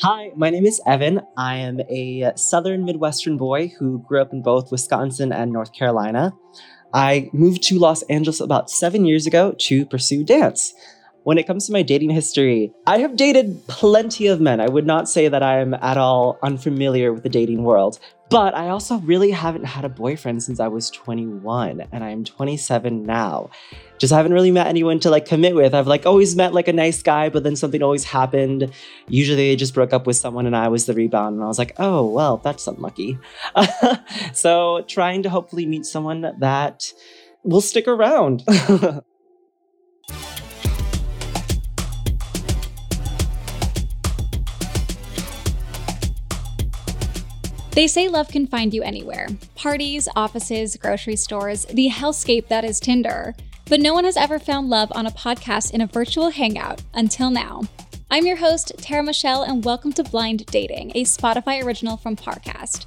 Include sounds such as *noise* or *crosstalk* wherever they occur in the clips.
Hi, my name is Evan. I am a southern Midwestern boy who grew up in both Wisconsin and North Carolina. I moved to Los Angeles about seven years ago to pursue dance. When it comes to my dating history, I have dated plenty of men. I would not say that I am at all unfamiliar with the dating world, but I also really haven't had a boyfriend since I was 21 and I'm 27 now. Just haven't really met anyone to like commit with. I've like always met like a nice guy, but then something always happened. Usually they just broke up with someone and I was the rebound and I was like, "Oh, well, that's unlucky." *laughs* so, trying to hopefully meet someone that will stick around. *laughs* They say love can find you anywhere parties, offices, grocery stores, the hellscape that is Tinder. But no one has ever found love on a podcast in a virtual hangout until now. I'm your host, Tara Michelle, and welcome to Blind Dating, a Spotify original from Parcast.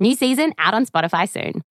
New season out on Spotify soon.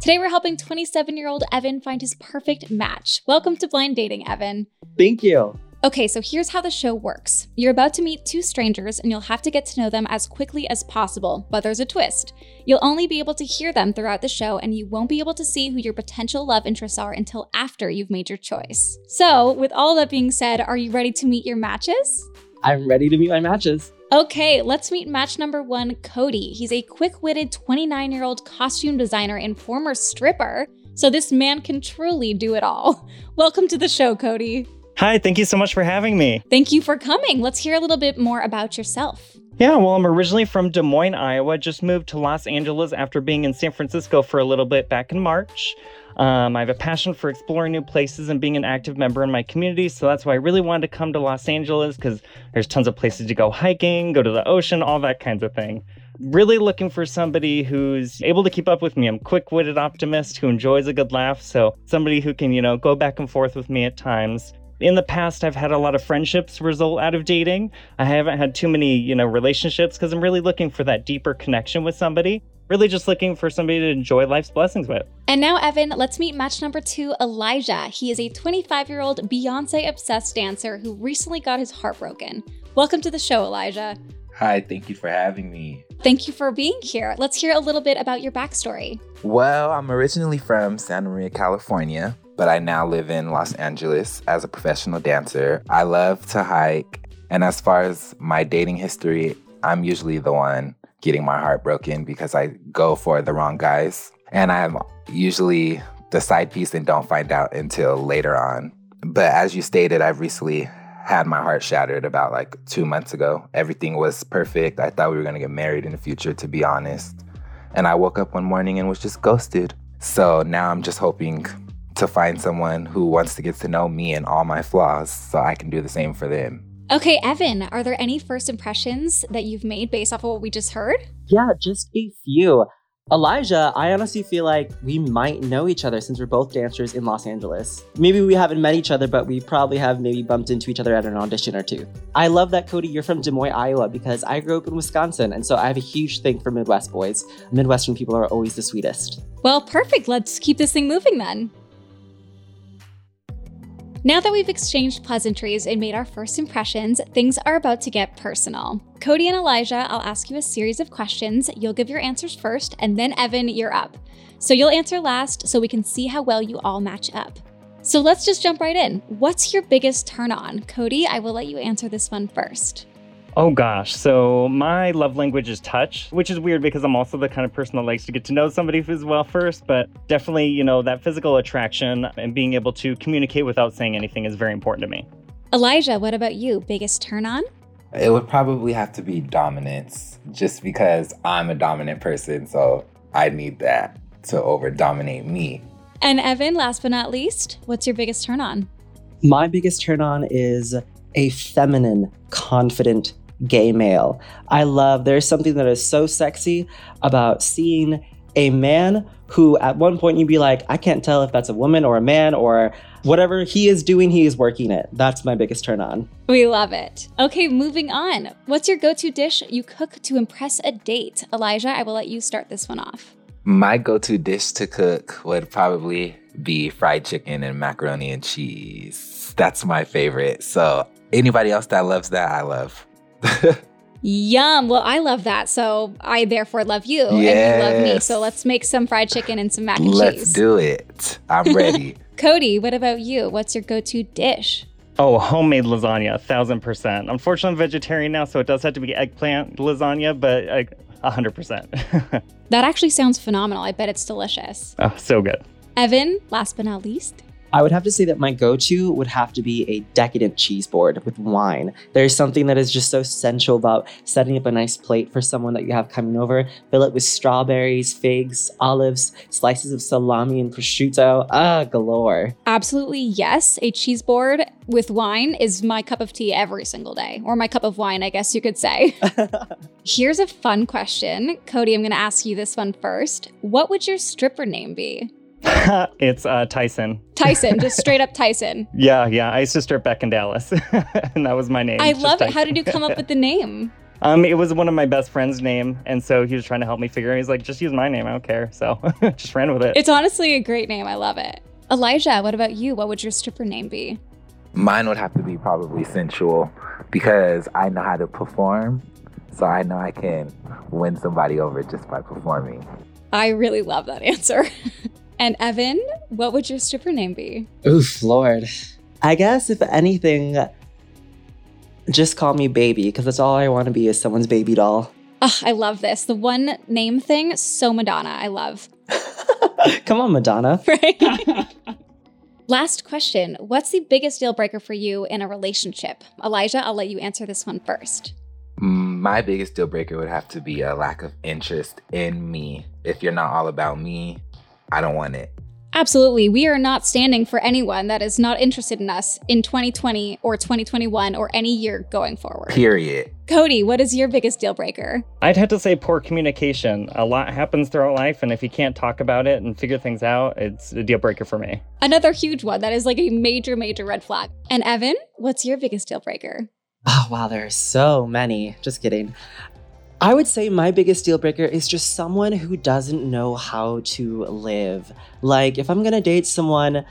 Today, we're helping 27 year old Evan find his perfect match. Welcome to Blind Dating, Evan. Thank you. Okay, so here's how the show works. You're about to meet two strangers and you'll have to get to know them as quickly as possible, but there's a twist. You'll only be able to hear them throughout the show and you won't be able to see who your potential love interests are until after you've made your choice. So, with all that being said, are you ready to meet your matches? I'm ready to meet my matches. Okay, let's meet match number one, Cody. He's a quick witted 29 year old costume designer and former stripper. So this man can truly do it all. *laughs* Welcome to the show, Cody. Hi, thank you so much for having me. Thank you for coming. Let's hear a little bit more about yourself. Yeah, well, I'm originally from Des Moines, Iowa. Just moved to Los Angeles after being in San Francisco for a little bit back in March. Um, I have a passion for exploring new places and being an active member in my community, so that's why I really wanted to come to Los Angeles because there's tons of places to go hiking, go to the ocean, all that kinds of thing. Really looking for somebody who's able to keep up with me. I'm quick-witted optimist who enjoys a good laugh, so somebody who can, you know, go back and forth with me at times in the past I've had a lot of friendships result out of dating. I haven't had too many, you know, relationships because I'm really looking for that deeper connection with somebody. Really just looking for somebody to enjoy life's blessings with. And now, Evan, let's meet match number two, Elijah. He is a 25 year old Beyonce obsessed dancer who recently got his heart broken. Welcome to the show, Elijah. Hi, thank you for having me. Thank you for being here. Let's hear a little bit about your backstory. Well, I'm originally from Santa Maria, California but I now live in Los Angeles as a professional dancer. I love to hike. And as far as my dating history, I'm usually the one getting my heart broken because I go for the wrong guys. And I'm usually the side piece and don't find out until later on. But as you stated, I've recently had my heart shattered about like two months ago. Everything was perfect. I thought we were gonna get married in the future, to be honest. And I woke up one morning and was just ghosted. So now I'm just hoping to find someone who wants to get to know me and all my flaws so I can do the same for them. Okay, Evan, are there any first impressions that you've made based off of what we just heard? Yeah, just a few. Elijah, I honestly feel like we might know each other since we're both dancers in Los Angeles. Maybe we haven't met each other, but we probably have maybe bumped into each other at an audition or two. I love that, Cody, you're from Des Moines, Iowa, because I grew up in Wisconsin, and so I have a huge thing for Midwest boys. Midwestern people are always the sweetest. Well, perfect. Let's keep this thing moving then. Now that we've exchanged pleasantries and made our first impressions, things are about to get personal. Cody and Elijah, I'll ask you a series of questions. You'll give your answers first, and then Evan, you're up. So you'll answer last so we can see how well you all match up. So let's just jump right in. What's your biggest turn on? Cody, I will let you answer this one first. Oh gosh, so my love language is touch, which is weird because I'm also the kind of person that likes to get to know somebody as well first, but definitely, you know, that physical attraction and being able to communicate without saying anything is very important to me. Elijah, what about you? Biggest turn on? It would probably have to be dominance, just because I'm a dominant person, so I need that to over dominate me. And Evan, last but not least, what's your biggest turn on? My biggest turn on is a feminine, confident gay male. I love, there's something that is so sexy about seeing a man who at one point you'd be like, I can't tell if that's a woman or a man or whatever he is doing, he is working it. That's my biggest turn on. We love it. Okay, moving on. What's your go to dish you cook to impress a date? Elijah, I will let you start this one off. My go to dish to cook would probably be fried chicken and macaroni and cheese. That's my favorite. So, anybody else that loves that, I love. *laughs* Yum. Well, I love that. So I therefore love you and you love me. So let's make some fried chicken and some mac and cheese. Let's do it. I'm ready. *laughs* Cody, what about you? What's your go to dish? Oh, homemade lasagna, a thousand percent. Unfortunately, I'm vegetarian now, so it does have to be eggplant lasagna, but like a hundred percent. *laughs* That actually sounds phenomenal. I bet it's delicious. Oh, so good. Evan, last but not least. I would have to say that my go to would have to be a decadent cheese board with wine. There's something that is just so sensual about setting up a nice plate for someone that you have coming over. Fill it with strawberries, figs, olives, slices of salami, and prosciutto. Ah, galore. Absolutely yes. A cheese board with wine is my cup of tea every single day, or my cup of wine, I guess you could say. *laughs* Here's a fun question. Cody, I'm going to ask you this one first. What would your stripper name be? *laughs* it's uh, Tyson. Tyson, just *laughs* straight up Tyson. Yeah, yeah. I used to strip back in Dallas, *laughs* and that was my name. I love it. How did you come up with the name? Um, it was one of my best friend's name, and so he was trying to help me figure. it. He's like, "Just use my name. I don't care." So just ran with it. It's honestly a great name. I love it. Elijah, what about you? What would your stripper name be? Mine would have to be probably sensual because I know how to perform. So I know I can win somebody over just by performing. I really love that answer. And Evan, what would your stripper name be? Oof, Lord. I guess if anything, just call me baby, because that's all I want to be is someone's baby doll. Oh, I love this. The one name thing, so Madonna. I love. *laughs* Come on, Madonna. *laughs* Right? *laughs* Last question. What's the biggest deal breaker for you in a relationship? Elijah, I'll let you answer this one first. My biggest deal breaker would have to be a lack of interest in me. If you're not all about me, I don't want it. Absolutely. We are not standing for anyone that is not interested in us in 2020 or 2021 or any year going forward. Period. Cody, what is your biggest deal breaker? I'd have to say poor communication. A lot happens throughout life, and if you can't talk about it and figure things out, it's a deal breaker for me. Another huge one that is like a major, major red flag. And Evan, what's your biggest deal breaker? Oh, wow, there are so many. Just kidding. I would say my biggest deal breaker is just someone who doesn't know how to live. Like, if I'm gonna date someone,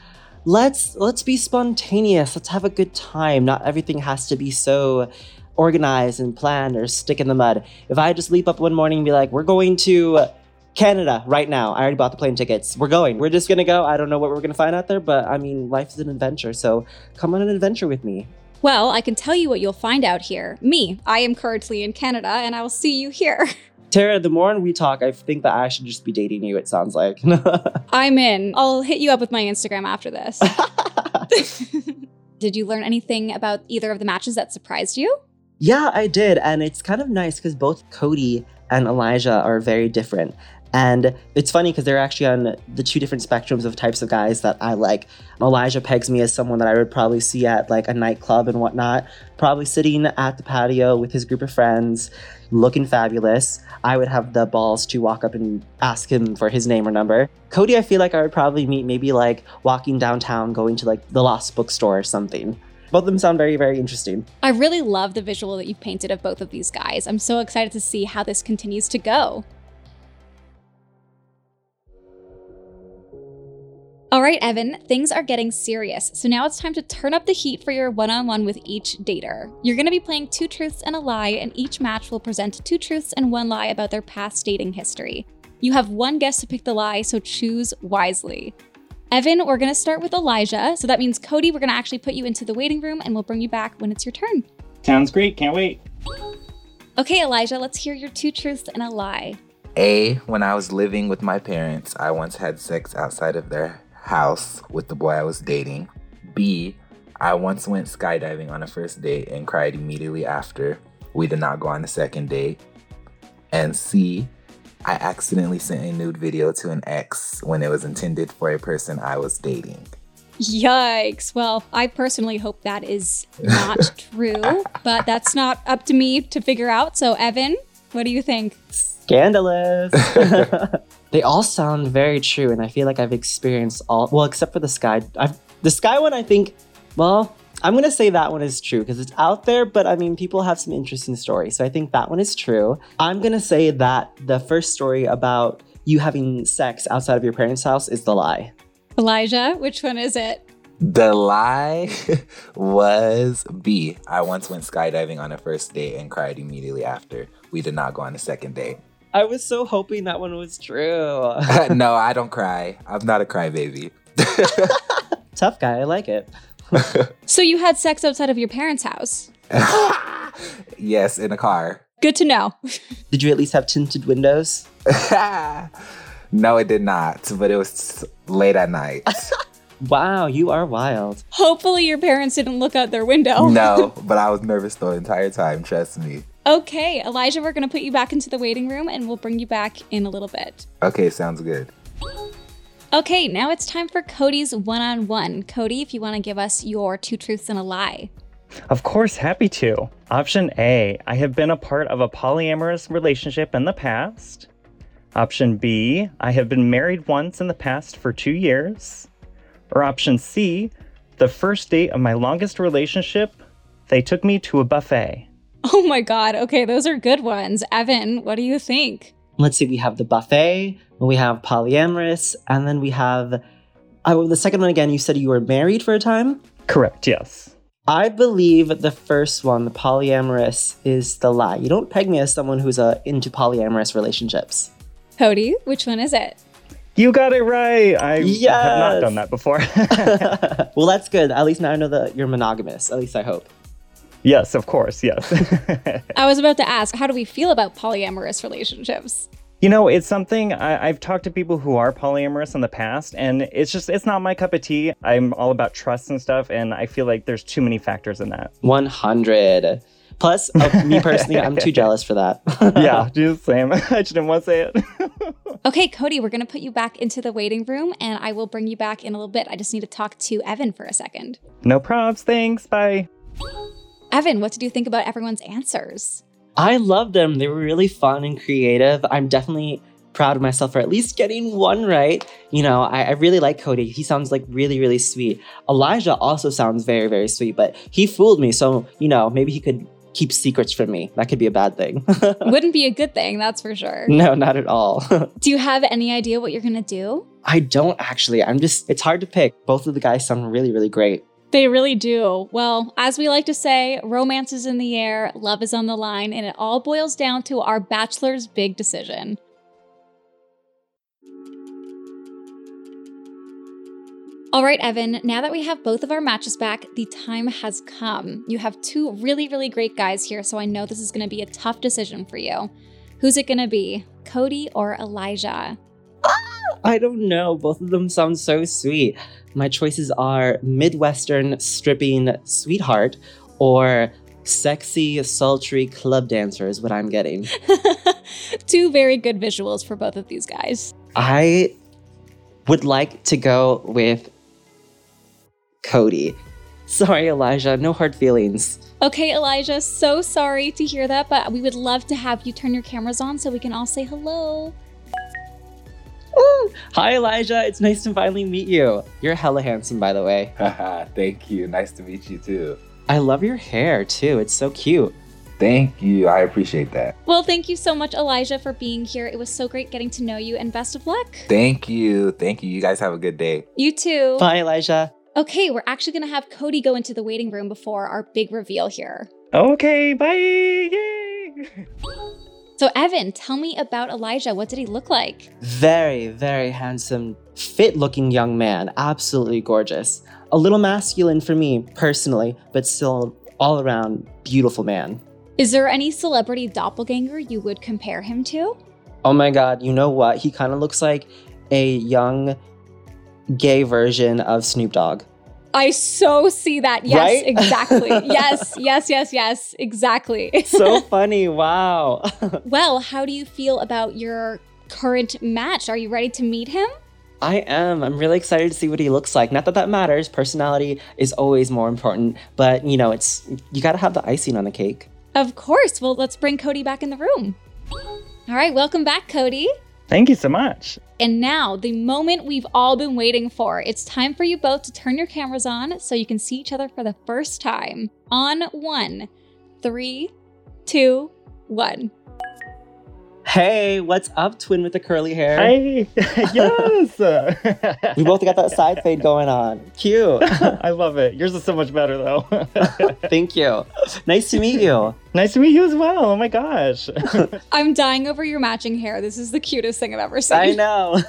let's let's be spontaneous. Let's have a good time. Not everything has to be so organized and planned or stick in the mud. If I just leap up one morning and be like, "We're going to Canada right now. I already bought the plane tickets. We're going. We're just gonna go. I don't know what we're gonna find out there, but I mean, life is an adventure. So come on an adventure with me. Well, I can tell you what you'll find out here. Me, I am currently in Canada and I will see you here. *laughs* Tara, the more we talk, I think that I should just be dating you, it sounds like. *laughs* I'm in. I'll hit you up with my Instagram after this. *laughs* Did you learn anything about either of the matches that surprised you? yeah, I did. And it's kind of nice because both Cody and Elijah are very different. And it's funny because they're actually on the two different spectrums of types of guys that I like. Elijah pegs me as someone that I would probably see at like a nightclub and whatnot, probably sitting at the patio with his group of friends, looking fabulous. I would have the balls to walk up and ask him for his name or number. Cody, I feel like I would probably meet maybe like walking downtown, going to like the Lost Bookstore or something. Both of them sound very, very interesting. I really love the visual that you've painted of both of these guys. I'm so excited to see how this continues to go. All right, Evan, things are getting serious. So now it's time to turn up the heat for your one on one with each dater. You're going to be playing two truths and a lie, and each match will present two truths and one lie about their past dating history. You have one guess to pick the lie, so choose wisely. Evan, we're going to start with Elijah. So that means Cody, we're going to actually put you into the waiting room and we'll bring you back when it's your turn. Sounds great. Can't wait. Okay, Elijah, let's hear your two truths and a lie. A, when I was living with my parents, I once had sex outside of their house with the boy I was dating. B, I once went skydiving on a first date and cried immediately after. We did not go on a second date. And C, I accidentally sent a nude video to an ex when it was intended for a person I was dating. Yikes. Well, I personally hope that is *laughs* not true, but that's not up to me to figure out. So, Evan, what do you think? Scandalous. *laughs* they all sound very true, and I feel like I've experienced all. Well, except for the sky. I've the sky one. I think. Well, I'm gonna say that one is true because it's out there, but I mean, people have some interesting stories, so I think that one is true. I'm gonna say that the first story about you having sex outside of your parents' house is the lie. Elijah, which one is it? The lie *laughs* was B. I once went skydiving on a first date and cried immediately after. We did not go on a second date. I was so hoping that one was true. *laughs* no, I don't cry. I'm not a crybaby. *laughs* Tough guy, I like it. *laughs* So, you had sex outside of your parents' house. yes, in a car. Good to know. Did you at least have tinted windows? no, it did not, but it was late at night. Wow, you are wild. Hopefully, your parents didn't look out their window. no, but I was nervous the entire time, trust me. Okay, Elijah, we're going to put you back into the waiting room and we'll bring you back in a little bit. Okay, sounds good. Okay, now it's time for Cody's one on one. Cody, if you want to give us your two truths and a lie. Of course, happy to. Option A I have been a part of a polyamorous relationship in the past. Option B I have been married once in the past for two years. Or option C the first date of my longest relationship, they took me to a buffet. *laughs* Oh my God. Okay, those are good ones. Evan, what do you think? Let's see, we have the buffet, we have polyamorous, and then we have. Oh, the second one again, you said you were married for a time? Correct, yes. I believe the first one, the polyamorous, is the lie. You don't peg me as someone who's uh, into polyamorous relationships. Cody, which one is it? You got it right. I have not done that before. *laughs* *laughs* well, that's good. At least now I know that you're monogamous. At least I hope. Yes, of course, yes. *laughs* I was about to ask, how do we feel about polyamorous relationships? You know, it's something I, I've talked to people who are polyamorous in the past, and it's just, it's not my cup of tea. I'm all about trust and stuff, and I feel like there's too many factors in that. 100. Plus, uh, me personally, I'm too *laughs* jealous for that. *laughs* yeah, do the same. I just didn't want to say it. Okay, Cody, we're going to put you back into the waiting room and I will bring you back in a little bit. I just need to talk to Evan for a second. no props. Thanks. Bye. Evan, what did you think about everyone's answers? I love them. They were really fun and creative. I'm definitely proud of myself for at least getting one right. You know, I, I really like Cody. He sounds like really, really sweet. Elijah also sounds very, very sweet, but he fooled me. So, you know, maybe he could keep secrets from me. That could be a bad thing. *laughs* Wouldn't be a good thing, that's for sure. no, not at all. *laughs* Do you have any idea what you're going to do? I don't actually. I'm just, it's hard to pick. Both of the guys sound really, really great. They really do. Well, as we like to say, romance is in the air, love is on the line, and it all boils down to our bachelor's big decision. All right, Evan, now that we have both of our matches back, the time has come. You have two really, really great guys here, so I know this is going to be a tough decision for you. Who's it going to be, Cody or Elijah? I don't know. Both of them sound so sweet. My choices are Midwestern stripping sweetheart or sexy, sultry club dancer is what I'm getting. *laughs* Two very good visuals for both of these guys. I would like to go with Cody. Sorry, Elijah, no hard feelings. Okay, Elijah, so sorry to hear that, but we would love to have you turn your cameras on so we can all say hello. Ooh. Hi, Elijah. It's nice to finally meet you. You're hella handsome, by the way. Haha, *laughs* Thank you. Nice to meet you too. I love your hair, too. It's so cute. Thank you. I appreciate that. Well, thank you so much, Elijah, for being here. It was so great getting to know you, and best of luck. Thank you. Thank you. You guys have a good day. You too. Bye, Elijah. Okay, we're actually going to have Cody go into the waiting room before our big reveal here. Okay, bye. Yay. *laughs* So, Evan, tell me about Elijah. What did he look like? Very, very handsome, fit looking young man. Absolutely gorgeous. A little masculine for me, personally, but still all around beautiful man. Is there any celebrity doppelganger you would compare him to? Oh my god, you know what? He kind of looks like a young gay version of Snoop Dogg. I so see that. Yes, Right? *laughs* exactly. yes, yes, yes, yes, exactly. So funny, wow. *laughs* well, how do you feel about your current match? Are you ready to meet him? I am. I'm really excited to see what he looks like. Not that that matters. Personality is always more important, but you know, it's you got to have the icing on the cake. Of course. Well, let's bring Cody back in the room. All right, welcome back, Cody. Thank you so much. And now, the moment we've all been waiting for. It's time for you both to turn your cameras on so you can see each other for the first time. On one, three, two, one. Hey, what's up, twin with the curly hair? Hey, *laughs* yes. *laughs* We both got that side fade going on. Cute. *laughs* I love it. Yours is so much better, though. Thank you. Nice to meet you. nice to meet you as well. Oh my gosh. I'm dying over your matching hair. This is the cutest thing I've ever seen. I know.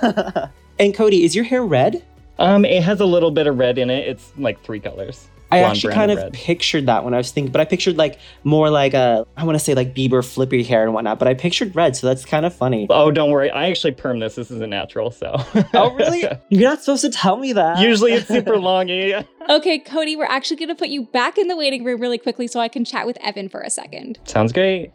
and Cody, is your hair red? um, it has a little bit of red in it. It's like three colors. I actually kind of red. pictured that when I was thinking, but I pictured like more like a, I want to say like Bieber flippy hair and whatnot, but I pictured red, so that's kind of funny. Oh, don't worry. I actually perm this. This isn't natural, so. oh, really? *laughs* You're not supposed to tell me that. Usually it's super *laughs* longy. Okay, Cody, we're actually going to put you back in the waiting room really quickly so I can chat with Evan for a second. Sounds great.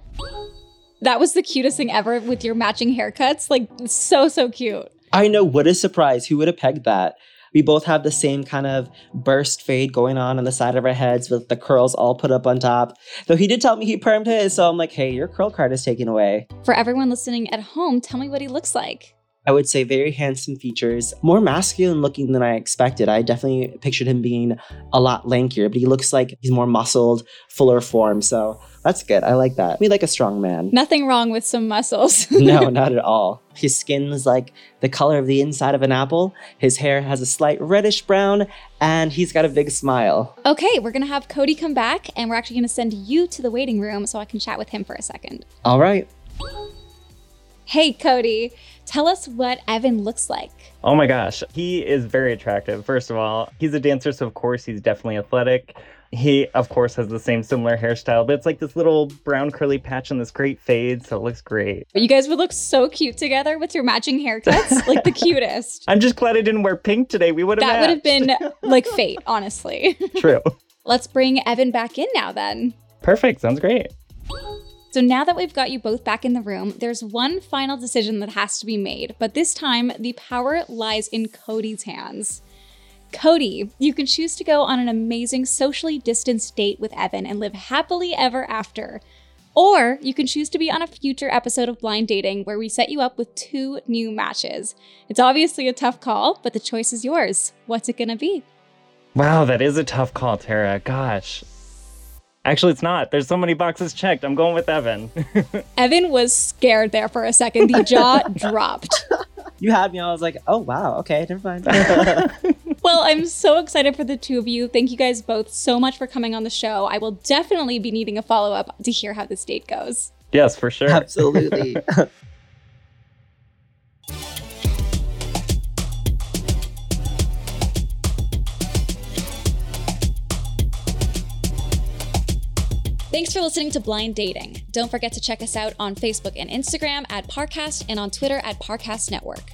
That was the cutest thing ever with your matching haircuts. Like, so, so cute. I know. What a surprise. Who would have pegged that? We both have the same kind of burst fade going on on the side of our heads with the curls all put up on top. Though he did tell me he permed his, so I'm like, hey, your curl card is taken away. For everyone listening at home, tell me what he looks like. I would say very handsome features, more masculine looking than I expected. I definitely pictured him being a lot lankier, but he looks like he's more muscled, fuller form. So that's good. I like that. We like a strong man. Nothing wrong with some muscles. *laughs* no, *laughs* not at all. His skin is like the color of the inside of an apple. His hair has a slight reddish brown, and he's got a big smile. okay, we're to have Cody come back and we're actually to send you to the waiting room so I can chat with him for a second. All right. Hey, Cody, tell us what Evan looks like. Oh my gosh. He is very attractive. First of all, he's a dancer, so of course he's definitely athletic. He, of course, has the same similar hairstyle, but it's like this little brown curly patch and this great fade, so it looks great. You guys would look so cute together with your matching haircuts, *laughs* like the cutest. I'm just glad I didn't wear pink today. We would have That would have been *laughs* like fate, honestly. true. Let's bring Evan back in now, then. Perfect. Sounds great. So now that we've got you both back in the room, there's one final decision that has to be made, but this time the power lies in Cody's hands. Cody, you can choose to go on an amazing socially distanced date with Evan and live happily ever after. Or you can choose to be on a future episode of Blind Dating where we set you up with two new matches. It's obviously a tough call, but the choice is yours. What's it gonna be? Wow, that is a tough call, Tara. Gosh. Actually, it's not. There's so many boxes checked. I'm going with Evan. *laughs* Evan was scared there for a second. The jaw *laughs* dropped. You had me. I was like, oh, wow. Okay, never mind. *laughs* Well, I'm so excited for the two of you. Thank you guys both so much for coming on the show. I will definitely be needing a follow up to hear how this date goes. yes, for sure. Absolutely. Thanks for listening to Blind Dating. Don't forget to check us out on Facebook and Instagram at Parcast and on Twitter at Parcast Network.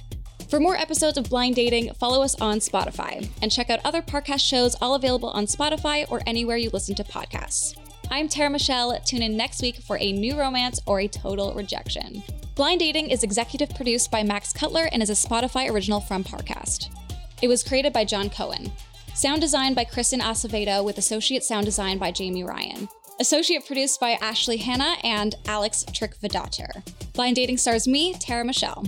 For more episodes of Blind Dating, follow us on Spotify and check out other Parcast shows all available on Spotify or anywhere you listen to podcasts. I'm Tara Michelle. Tune in next week for a new romance or a total rejection. Blind Dating is executive produced by Max Cutler and is a Spotify original from Parcast. It was created by John Cohen. Sound design by Kristen Acevedo with associate sound design by Jamie Ryan. Associate produced by Ashley Hanna and Alex Trickvedater. Blind Dating stars me, Tara Michelle.